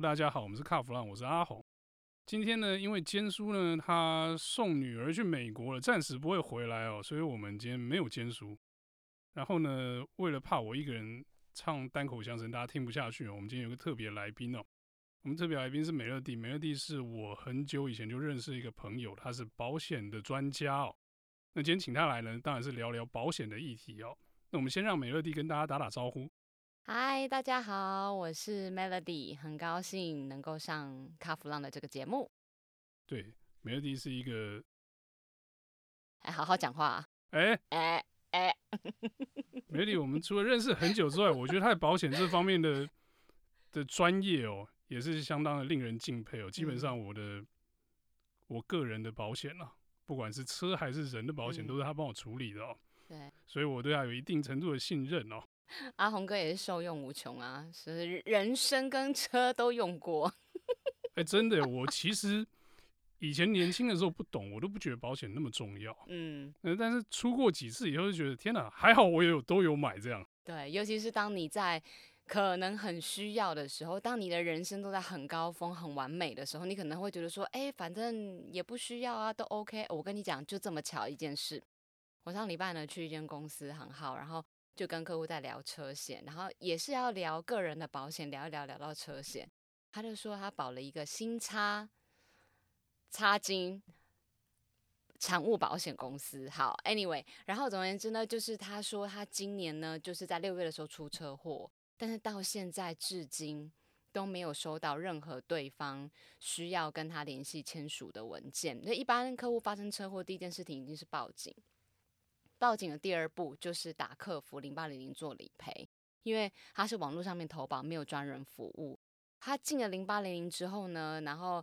大家好，我们是卡弗朗，我是阿红。今天呢，因为坚叔呢，他送女儿去美国了，暂时不会回来哦，所以我们今天没有坚叔。然后呢，为了怕我一个人唱单口相声，大家听不下去哦，我们今天有个特别来宾哦。我们特别来宾是美乐蒂，美乐蒂是我很久以前就认识一个朋友，他是保险的专家哦。那今天请他来呢，当然是聊聊保险的议题哦。那我们先让美乐蒂跟大家打打招呼。嗨，大家好，我是 Melody，很高兴能够上卡弗朗的这个节目。对，，Melody 是一个，哎，好好讲话啊。哎哎哎，Melody，，我们除了认识很久之外，我觉得他在保险这方面的的专业哦，也是相当的令人敬佩哦。基本上我的、嗯、我个人的保险啊，不管是车还是人的保险，都是他帮我处理的哦。对，所以我对他有一定程度的信任哦。阿红哥也是受用无穷啊，是人生跟车都用过。哎、欸，真的，我其实以前年轻的时候不懂，我都不觉得保险那么重要。嗯，但是出过几次以后，就觉得天哪，还好我也有都有买这样。对，尤其是当你在可能很需要的时候，当你的人生都在很高峰、很完美的时候，你可能会觉得说，哎、欸，反正也不需要啊，都 OK。我跟你讲，就这么巧一件事，我上礼拜呢去一间公司很好，然后。就跟客户在聊车险，然后也是要聊个人的保险，聊一聊聊到车险，他就说他保了一个新差差金产物保险公司。好，Anyway，然后总而言之呢，就是他说他今年呢就是在六月的时候出车祸，但是到现在至今都没有收到任何对方需要跟他联系签署的文件。那一般客户发生车祸，第一件事情一定是报警。报警的第二步就是打客服零八零零做理赔，因为他是网络上面投保，没有专人服务。他进了零八零零之后呢，然后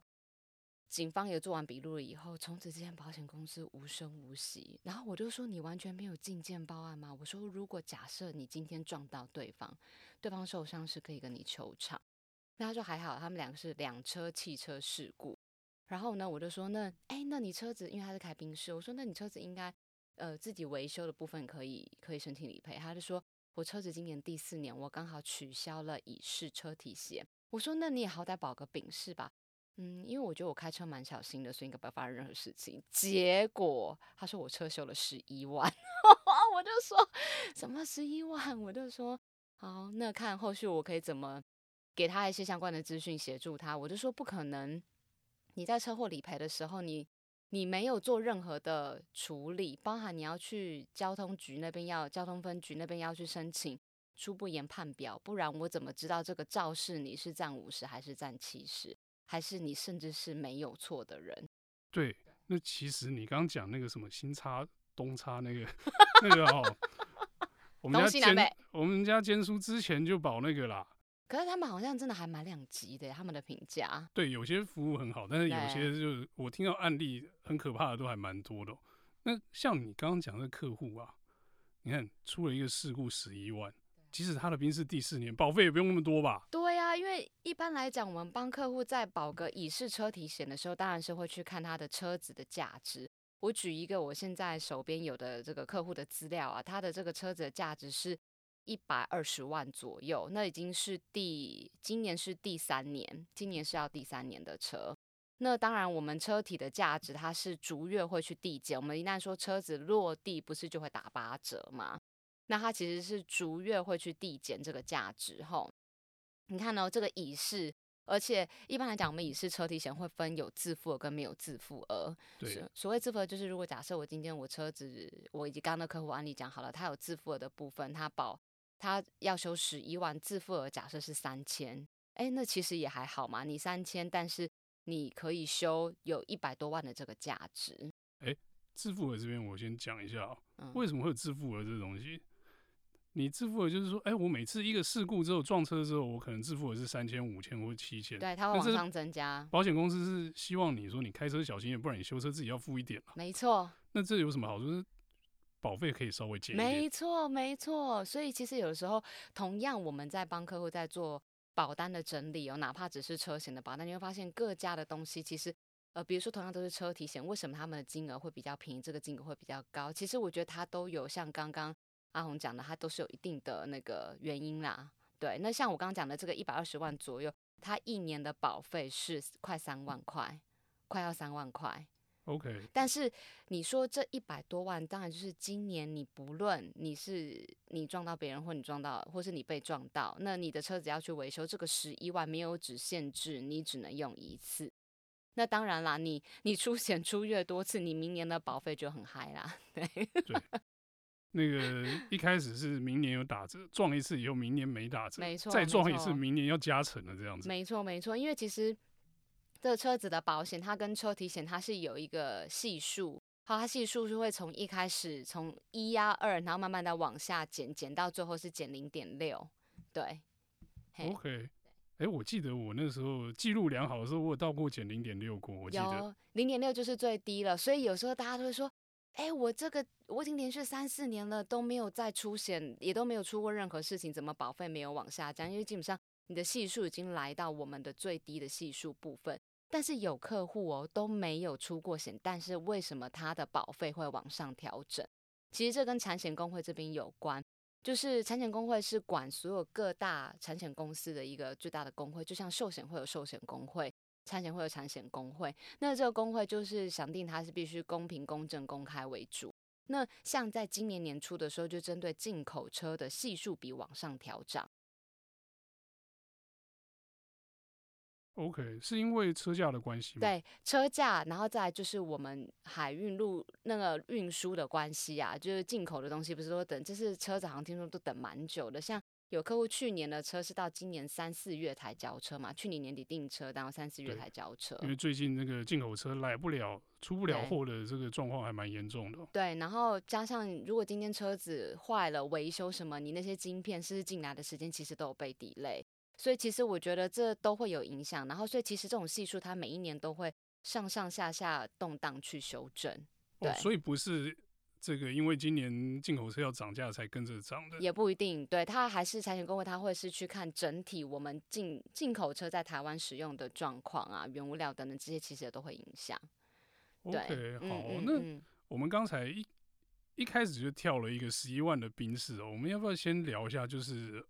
警方也做完笔录了以后，从此之间保险公司无声无息。然后我就说：“你完全没有进件报案吗？”我说：“如果假设你今天撞到对方，对方受伤是可以跟你求偿。”那他说还好，他们两个是两车汽车事故。然后呢，我就说：“那哎，那你车子因为他是开宾士，我说那你车子应该。”呃，自己维修的部分可以可以申请理赔。他就说，我车子今年第四年，我刚好取消了乙式车体险。我说，那你也好歹保个丙式吧。嗯，因为我觉得我开车蛮小心的，所以应该不会发生任何事情。结果他说我车修了十一万，我就说什么十一万？我就说好，那看后续我可以怎么给他一些相关的资讯协助他。我就说不可能，你在车祸理赔的时候你。你没有做任何的处理，包含你要去交通局那边要交通分局那边要去申请初步研判表，不然我怎么知道这个肇事你是占五十还是占七十，还是你甚至是没有错的人？对，那其实你刚刚讲那个什么新差东差那个那个哦，我们家坚我们家坚叔之前就保那个啦。可是他们好像真的还蛮两极的，他们的评价。对，有些服务很好，但是有些就是我听到案例很可怕的都还蛮多的。那像你刚刚讲的客户啊，你看出了一个事故十一万，即使他的兵是第四年，保费也不用那么多吧？对呀、啊，因为一般来讲，我们帮客户在保个乙式车体险的时候，当然是会去看他的车子的价值。我举一个我现在手边有的这个客户的资料啊，他的这个车子的价值是。一百二十万左右，那已经是第今年是第三年，今年是要第三年的车。那当然，我们车体的价值它是逐月会去递减。我们一旦说车子落地，不是就会打八折吗？那它其实是逐月会去递减这个价值。吼，你看呢、哦？这个乙式，而且一般来讲，我们乙式车体险会分有自付额跟没有自付额。对，所谓自付额就是，如果假设我今天我车子，我以及刚刚的客户案例讲好了，它有自付额的部分，它保。他要修十一万，自付额假设是三千，哎，那其实也还好嘛。你三千，但是你可以修有一百多万的这个价值。哎，自付额这边我先讲一下为什么会有自付额这个东西？你自付额就是说，哎，我每次一个事故之后撞车之后，我可能自付额是三千、五千或七千，对，它会往上增加。保险公司是希望你说你开车小心一点，不然你修车自己要付一点嘛。没错。那这有什么好处？保费可以稍微减一点。没错，没错。所以其实有的时候，同样我们在帮客户在做保单的整理哦，哪怕只是车险的保单，你会发现各家的东西其实，呃，比如说同样都是车体险，为什么他们的金额会比较便宜，这个金额会比较高？其实我觉得它都有像刚刚阿红讲的，它都是有一定的那个原因啦。对，那像我刚刚讲的这个一百二十万左右，它一年的保费是快三万块，快要三万块。OK，但是你说这一百多万，当然就是今年你不论你是你撞到别人，或你撞到，或是你被撞到，那你的车子要去维修，这个十一万没有只限制你只能用一次。那当然啦，你你出险出越多次，你明年的保费就很嗨啦。对，对，那个一开始是明年有打折，撞一次以后明年没打折，没错，再撞一次明年要加成了这样子。没错没错，因为其实。这个车子的保险，它跟车体险它是有一个系数，好，它系数是会从一开始从一呀二，然后慢慢的往下减，减到最后是减零点六，对。OK，哎，我记得我那时候记录良好的时候，我有到过减零点六过，我记得零点六就是最低了，所以有时候大家都会说，哎，我这个我已经连续三四年了都没有再出险，也都没有出过任何事情，怎么保费没有往下降？因为基本上你的系数已经来到我们的最低的系数部分。但是有客户哦都没有出过险，但是为什么他的保费会往上调整？其实这跟产险工会这边有关，就是产险工会是管所有各大产险公司的一个最大的工会，就像寿险会有寿险工会，产险会有产险工会。那这个工会就是想定它是必须公平、公正、公开为主。那像在今年年初的时候，就针对进口车的系数比往上调涨。OK，是因为车价的关系吗？对，车价，然后再就是我们海运路那个运输的关系啊，就是进口的东西不是说等，就是车子好像听说都等蛮久的。像有客户去年的车是到今年三四月才交车嘛，去年年底订车，然后三四月才交车。因为最近那个进口车来不了、出不了货的这个状况还蛮严重的。对，然后加上如果今天车子坏了维修什么，你那些晶片是进来的时间其实都有被 delay。所以其实我觉得这都会有影响，然后所以其实这种系数它每一年都会上上下下动荡去修正。对，哦，所以不是这个因为今年进口车要涨价才跟着涨的，也不一定。对，它还是产险工会，它会是去看整体我们进进口车在台湾使用的状况啊，原物料等等这些其实也都会影响。OK，好，嗯嗯嗯，那我们刚才一一开始就跳了一个十一万的冰室哦，我们要不要先聊一下？就是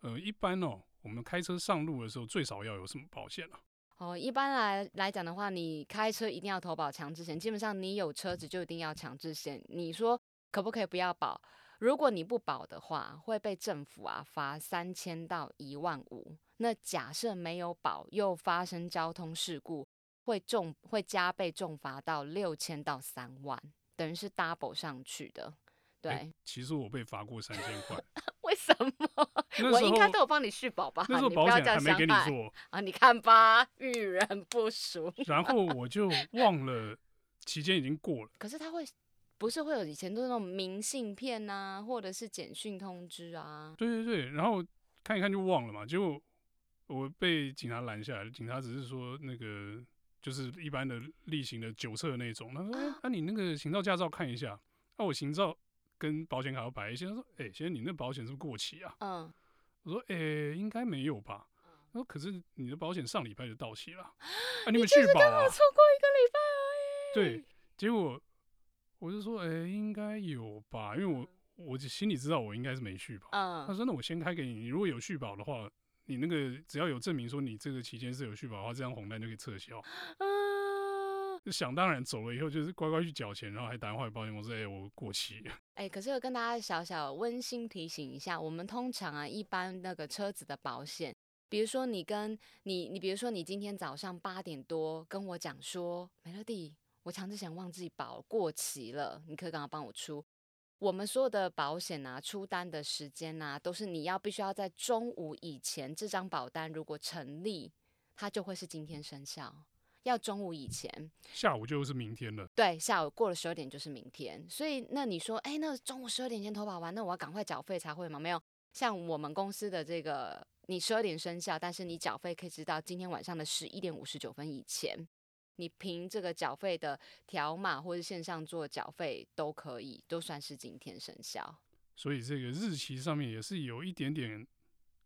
呃，一般哦。我们开车上路的时候，最少要有什么保险呢？哦，一般来来讲的话，你开车一定要投保强制险。基本上你有车子就一定要强制险。你说可不可以不要保？如果你不保的话，会被政府啊罚三千到一万五。那假设没有保又发生交通事故，会重会加倍重罚到六千到三万，等于是 double 上去的。对，欸、其实我被罚过三千块。为什么？我应该都有帮你续保吧？那时候保险还没给你做啊！你看吧，遇人不淑。然后我就忘了，期间已经过了。可是他会不是会有以前都是那种明信片啊，或者是简讯通知啊？对对对，然后看一看就忘了嘛。结果我被警察拦下来，警察只是说那个就是一般的例行的酒测那种。他说：“哎、啊，那、啊、你那个行照驾照看一下。”那我行照。跟保险卡要摆一些，他说：“哎、欸，先生，你那保险是不是过期啊？”嗯，我说：“哎、欸，应该没有吧？”他说：“可是你的保险上礼拜就到期了，啊，你们续保啊？”错过一个礼拜而已。对，结果我就说：“哎、欸，应该有吧？”因为我我心里知道我应该是没续保。嗯，他说：“那我先开给你，你如果有续保的话，你那个只要有证明说你这个期间是有续保的话，这张红单就可以撤销。”嗯。就想当然走了以后，就是乖乖去缴钱，然后还打电话给保险公司，哎、欸，我过期了。哎、可是我跟大家小小温馨提醒一下，我们通常啊，一般那个车子的保险，比如说你跟你，你比如说你今天早上八点多跟我讲说，美乐蒂，我强制险忘记保过期了，你可以赶快帮我出。我们所有的保险啊，出单的时间啊，都是你要必须要在中午以前，这张保单如果成立，它就会是今天生效。要中午以前，下午就是明天了。对，下午过了十二点就是明天。所以那你说，哎、欸，那中午十二点前投保完，那我要赶快缴费才会吗？没有，像我们公司的这个，你十二点生效，但是你缴费可以直到今天晚上的十一点五十九分以前，你凭这个缴费的条码或者线上做缴费都可以，都算是今天生效。所以这个日期上面也是有一点点。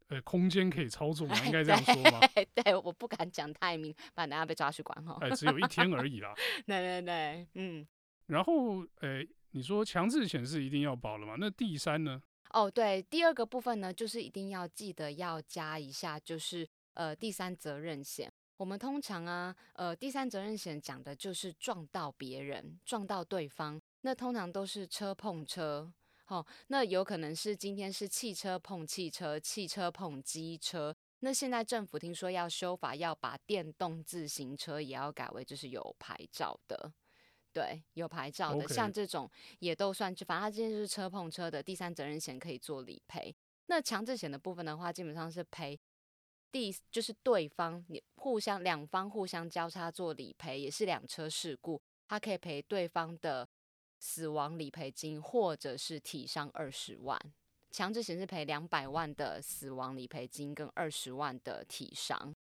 呃，空间可以操作吗？应该这样说吗？对，我不敢讲太明，不然等下被抓去管哈。哎，只有一天而已啦。对对对，嗯。然后，哎，你说强制险是一定要保了吗？那第三呢？哦，对，第二个部分呢，就是一定要记得要加一下，就是呃第三责任险。我们通常啊，呃第三责任险讲的就是撞到别人，撞到对方，那通常都是车碰车。好，那有可能是今天是汽车碰汽车，汽车碰机车。那现在政府听说要修法，要把电动自行车也要改为就是有牌照的，对，有牌照的.像这种也都算，反正它今天就是车碰车的第三责任险可以做理赔。那强制险的部分的话，基本上是赔第就是对方你互相两方互相交叉做理赔，也是两车事故，它可以赔对方的。死亡理赔金或者是体伤二十万，强制险是赔两百万的死亡理赔金跟二十万的体伤。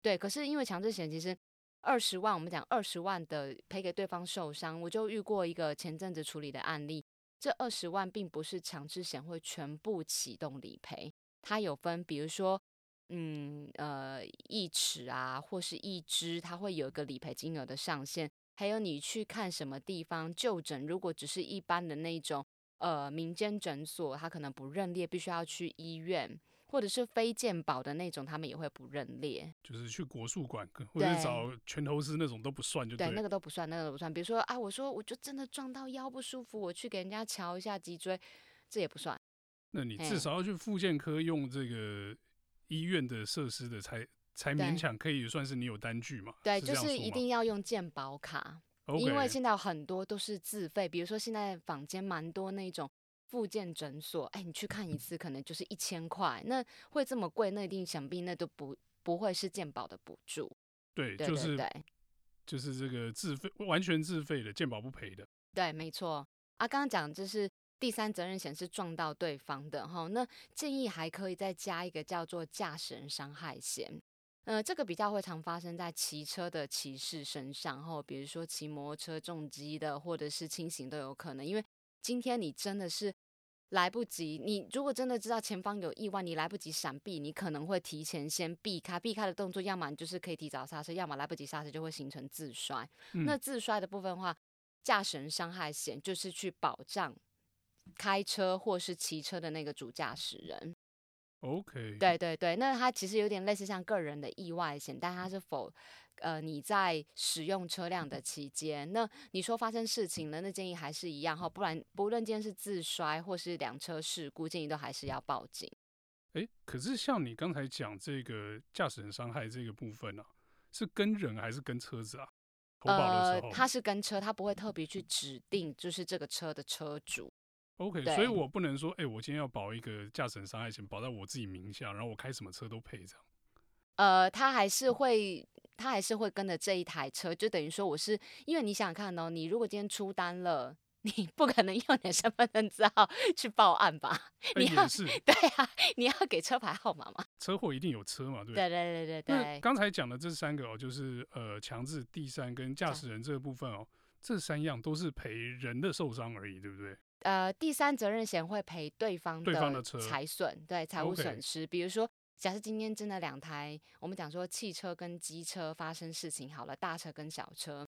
对，可是因为强制险其实二十万，我们讲二十万的赔给对方受伤，我就遇过一个前阵子处理的案例，这二十万并不是强制险会全部启动理赔，它有分，比如说，嗯呃一尺啊，或是一只，它会有一个理赔金额的上限。还有你去看什么地方就诊，如果只是一般的那种呃民间诊所，他可能不认列，必须要去医院，或者是非健保的那种，他们也会不认列。就是去国术馆或者找拳头师那种都不算就对，对，那个都不算，那个都不算。比如说啊，我说我就真的撞到腰不舒服，我去给人家瞧一下脊椎，这也不算。那你至少要去复健科用这个医院的设施的才。才勉强可以算是你有单据嘛？对，是就是一定要用健保卡，Okay. 因为现在有很多都是自费。比如说现在坊间蛮多那种复健诊所，哎，你去看一次可能就是一千块，那会这么贵？那一定想必那都不不会是健保的补助。对，对，对，对，就是就是这个自费，完全自费的，健保不赔的。对，没错。啊，刚刚讲就是第三责任险是撞到对方的哈，那建议还可以再加一个叫做驾驶人伤害险。呃，这个比较会常发生在骑车的骑士身上，后比如说骑摩托车重击的，或者是轻型都有可能。因为今天你真的是来不及，你如果真的知道前方有意外，你来不及闪避，你可能会提前先避开，避开的动作，要么你就是可以提早刹车，要么来不及刹车就会形成自摔。嗯。那自摔的部分的话，驾驶人伤害险就是去保障开车或是骑车的那个主驾驶人。OK，对对对，那它其实有点类似像个人的意外险，但它是否呃你在使用车辆的期间，那你说发生事情了，那建议还是一样哈，不然不论今天是自摔或是两车事故，建议都还是要报警。哎，可是像你刚才讲这个驾驶人伤害这个部分呢、啊，是跟人还是跟车子啊？投保的时候，呃，他是跟车，他不会特别去指定就是这个车的车主。OK，所以我不能说，哎、欸，我今天要保一个驾驶人伤害险，保在我自己名下，然后我开什么车都配这样。呃，他还是会，他还是会跟着这一台车，就等于说我是，因为你想想看哦，你如果今天出单了，你不可能用你的身份证字号去报案吧？你要、欸、是对啊，你要给车牌号码嘛？车祸一定有车嘛？对对对对对对。刚才讲的这三个哦，就是呃，强制第三跟驾驶人这个部分哦，这三样都是赔人的受伤而已，对不对？呃，第三责任险会赔对方的财损，对财务损失。比如说，假设今天真的两台，我们讲说汽车跟机车发生事情好了，大车跟小车，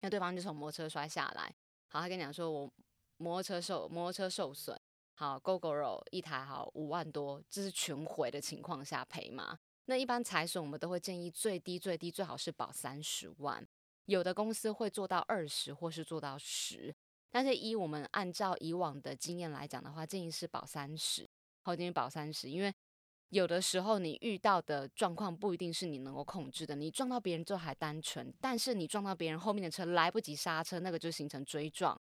那对方就从摩托车摔下来，好，他跟你讲说我摩托车受摩托车受损，好，Gogoro 一台好五万多，这是全毁的情况下赔嘛？那一般财损我们都会建议最低最低最好是保三十万，有的公司会做到二十或是做到十。但是，以我们按照以往的经验来讲的话，建议是保三十，好，建议保三十，因为有的时候你遇到的状况不一定是你能够控制的。你撞到别人就还单纯，但是你撞到别人后面的车来不及刹车，那个就形成追撞。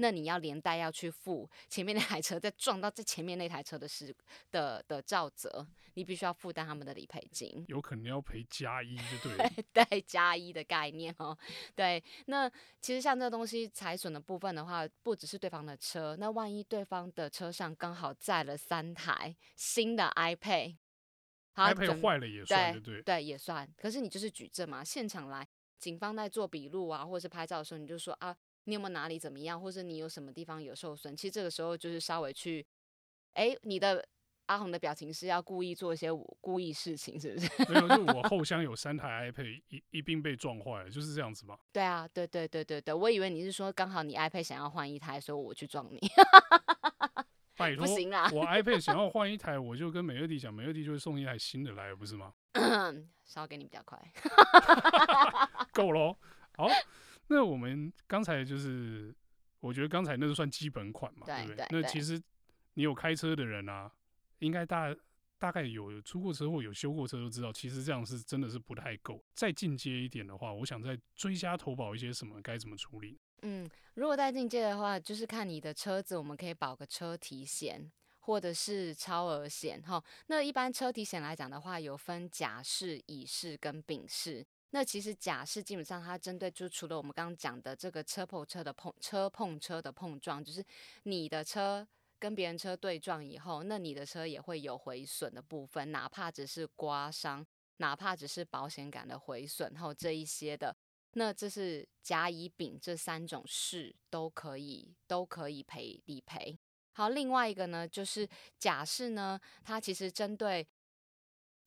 那你要连带要去付前面那台车再撞到最前面那台车的事的的照责，你必须要负担他们的理赔金，有可能要赔加一，就对 了。对，加一的概念哦。对，那其实像这个东西财损的部分的话，不只是对方的车，那万一对方的车上刚好载了三台新的 iPad，iPad 坏了也算，对对对，也算。可是你就是举证嘛，现场来，警方在做笔录啊，或者是拍照的时候，你就说啊。你有没有哪里怎么样，或者你有什么地方有受损？其实这个时候就是稍微去，哎，你的阿红的表情是要故意做一些故意事情，是不是？没有，就我后箱有三台 iPad 一一并被撞坏了，就是这样子嘛。对啊，对对对对对，我以为你是说刚好你 iPad 想要换一台，所以我去撞你。拜托，不行啊！我 iPad 想要换一台，我就跟美乐蒂讲，美乐蒂就会送一台新的来，不是吗？烧给你比较快，够咯。好，那我们刚才就是，我觉得刚才那个算基本款嘛，对不对？那其实你有开车的人啊，应该大大概有出过车祸、有修过车都知道，其实这样是真的是不太够。再进阶一点的话，我想再追加投保一些什么，该怎么处理？嗯，如果再进阶的话，就是看你的车子，我们可以保个车体险，或者是超额险。哈，那一般车体险来讲的话，有分甲式、乙式跟丙式。那其实甲式基本上它针对就除了我们刚刚讲的这个车碰车的碰车碰车的碰撞，就是你的车跟别人车对撞以后，那你的车也会有毁损的部分，哪怕只是刮伤，哪怕只是保险杆的毁损，后这一些的。那这是甲、乙、丙这三种事都可以都可以赔理赔。好，另外一个呢，就是甲式呢，它其实针对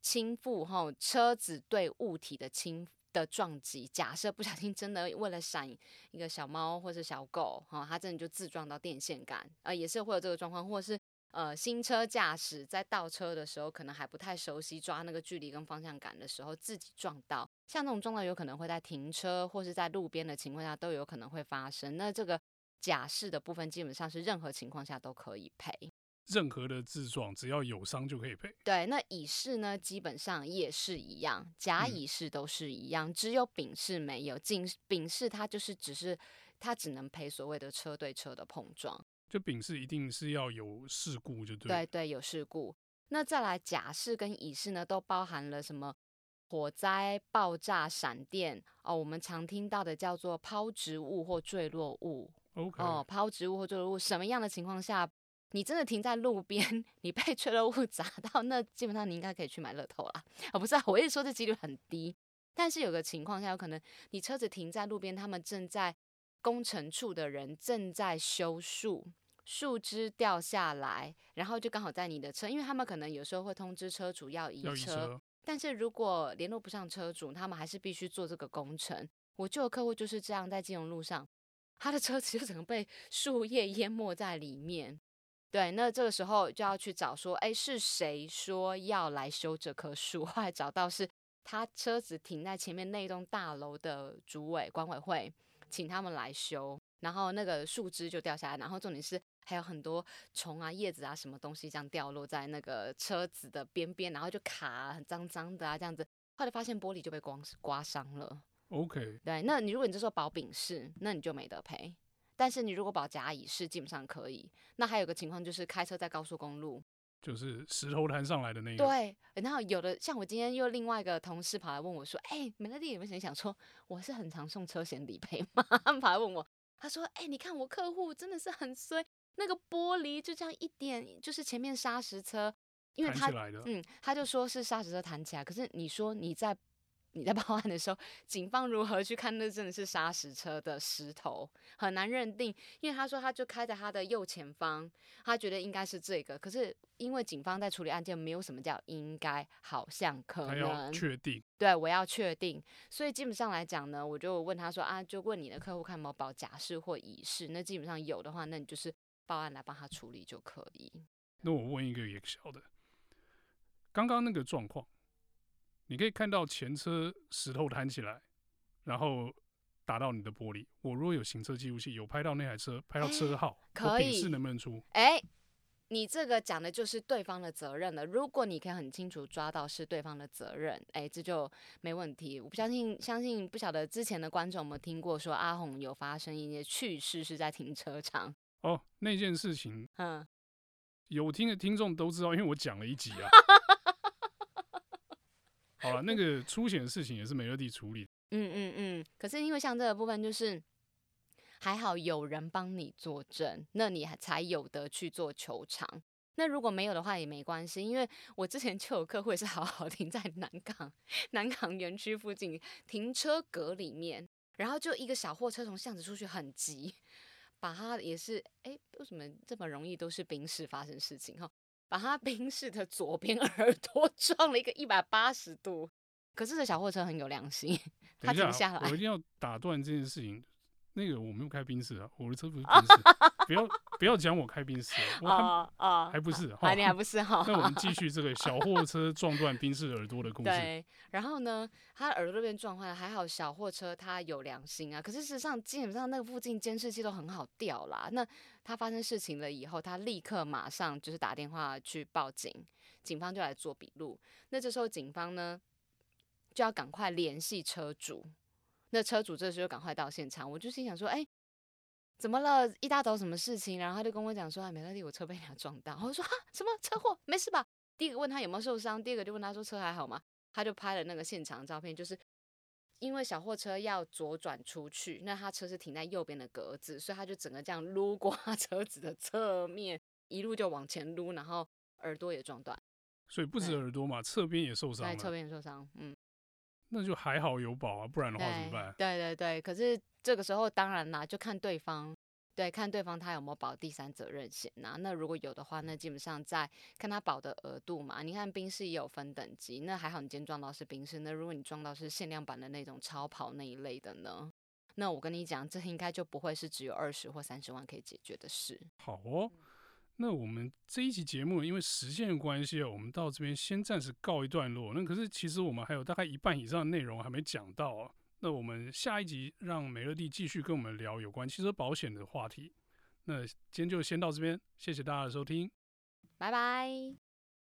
倾覆后车子对物体的倾的撞击，假设不小心真的为了闪一个小猫或者小狗，哈，它真的就自撞到电线杆，啊，也是会有这个状况，或者是。呃，新车驾驶在倒车的时候，可能还不太熟悉抓那个距离跟方向感的时候，自己撞到，像这种撞到有可能会在停车或是在路边的情况下都有可能会发生。那这个甲式的部分基本上是任何情况下都可以赔，任何的自撞只要有伤就可以赔。对，那乙式呢，基本上也是一样，甲乙式都是一样，嗯、只有丙式没有。丙丙式它就是只是它只能赔所谓的车对车的碰撞。就丙式一定是要有事故，就对。对对，有事故。那再来甲式跟乙式呢，都包含了什么火灾、爆炸、闪电哦。我们常听到的叫做抛植物或坠落物。OK。哦，抛植物或坠落物，什么样的情况下，你真的停在路边，你被吹落物砸到，那基本上你应该可以去买乐透啦。哦，不是啊，我一直说这几率很低。但是有个情况下，有可能你车子停在路边，他们正在工程处的人正在修树。树枝掉下来，然后就刚好在你的车，因为他们可能有时候会通知车主要移车，移车，但是如果联络不上车主，他们还是必须做这个工程。我就有客户就是这样，在金融路上，他的车子就整个被树叶淹没在里面。对，那这个时候就要去找说，哎，是谁说要来修这棵树？后来找到是他车子停在前面那栋大楼的主委管委会，请他们来修，然后那个树枝就掉下来，然后重点是。还有很多虫啊、叶子啊、什么东西这样掉落在那个车子的边边，然后就卡很脏脏的啊，这样子，后来发现玻璃就被光刮伤了。OK，对，那你如果你这时候保丙式，那你就没得赔。但是你如果保甲乙是，基本上可以。那还有个情况就是开车在高速公路，就是石头滩上来的那个。对，然后有的像我今天又另外一个同事跑来问我说：“哎、欸，美乐蒂有没有想说我是很常送车险理赔吗？” 他们跑来问我，他说：“哎、欸，你看我客户真的是很衰。”那个玻璃就这样一点，就是前面砂石车，因为他嗯，他就说是砂石车弹起来。可是你说你在 你在报案的时候，警方如何去看那真的是砂石车的石头，很难认定。因为他说他就开在他的右前方，他觉得应该是这个。可是因为警方在处理案件，没有什么叫应该，好像可能，要确定。对，我要确定。所以基本上来讲呢，我就问他说啊，就问你的客户看有没有保假释或乙式。那基本上有的话，那你就是。报案来帮他处理就可以。那我问一个也小的，刚刚那个状况，你可以看到前车石头弹起来，然后打到你的玻璃。我如果有行车记录器，有拍到那台车，拍到车号，欸、可以，是能不能出？哎、欸，你这个讲的就是对方的责任了。如果你可以很清楚抓到是对方的责任，哎、欸，这就没问题。我不相信，相信不晓得之前的观众有没有听过说阿红有发生一些趣事是在停车场。哦，那件事情，嗯，有听的听众都知道，因为我讲了一集啊。好了，那个出险的事情也是美乐蒂处理。嗯嗯嗯。可是因为像这个部分，就是还好有人帮你作证，那你还才有得去做求偿。那如果没有的话也没关系，因为我之前就有客户也是好好停 在南港南港园区附近停车格里面，然后就一个小货车从巷子出去很急。把他也是，哎、为什么这么容易都是宾士发生事情哈？把他冰室的左边 耳朵撞了一个一百八十度。可是这小货车很有良心，他停下来。我一定要打断这件事情。那个我没有开冰室啊，我的车不是宾士。不要不要讲我开宾士，哦哦，还不是，啊，哦、你还不是哈。那我们 继续这个小货车撞断宾士耳朵的故事。对，然后呢，他耳朵那边撞坏了，还好小货车他有良心啊。可是事实上，基本上那个附近监视器都很好调啦。那他发生事情了以后，他立刻马上就是打电话去报警，警方就来做笔录。那这时候警方呢，就要赶快联系车主。那车主这时候就赶快到现场，我就心想说，哎、欸，怎么了？一大早什么事情？然后他就跟我讲说，哎，美乐蒂，我车被人家撞到。我说，哈，什么车祸？没事吧？第一个问他有没有受伤，第二个就问他说车还好吗？他就拍了那个现场照片，就是因为小货车要左转出去，那他车是停在右边的格子，所以他就整个这样撸过他车子的侧面，一路就往前撸，然后耳朵也撞断。所以不止耳朵嘛，侧边也受伤。对，侧边也受伤，嗯。那就还好有保啊，不然的话怎么办？对对对，可是这个时候当然啦，就看对方，对，看对方他有没有保第三责任险呐。那如果有的话，那基本上在看他保的额度嘛。你看冰室也有分等级，那还好你今天撞到是冰室，那如果你撞到是限量版的那种超跑那一类的呢？那我跟你讲，这应该就不会是只有二十或三十万可以解决的事。好哦。那我们这一期节目，因为时间的关系啊，我们到这边先暂时告一段落。那可是其实我们还有大概一半以上的内容还没讲到啊。那我们下一集让美乐蒂继续跟我们聊有关汽车保险的话题。那今天就先到这边，谢谢大家的收听，拜拜。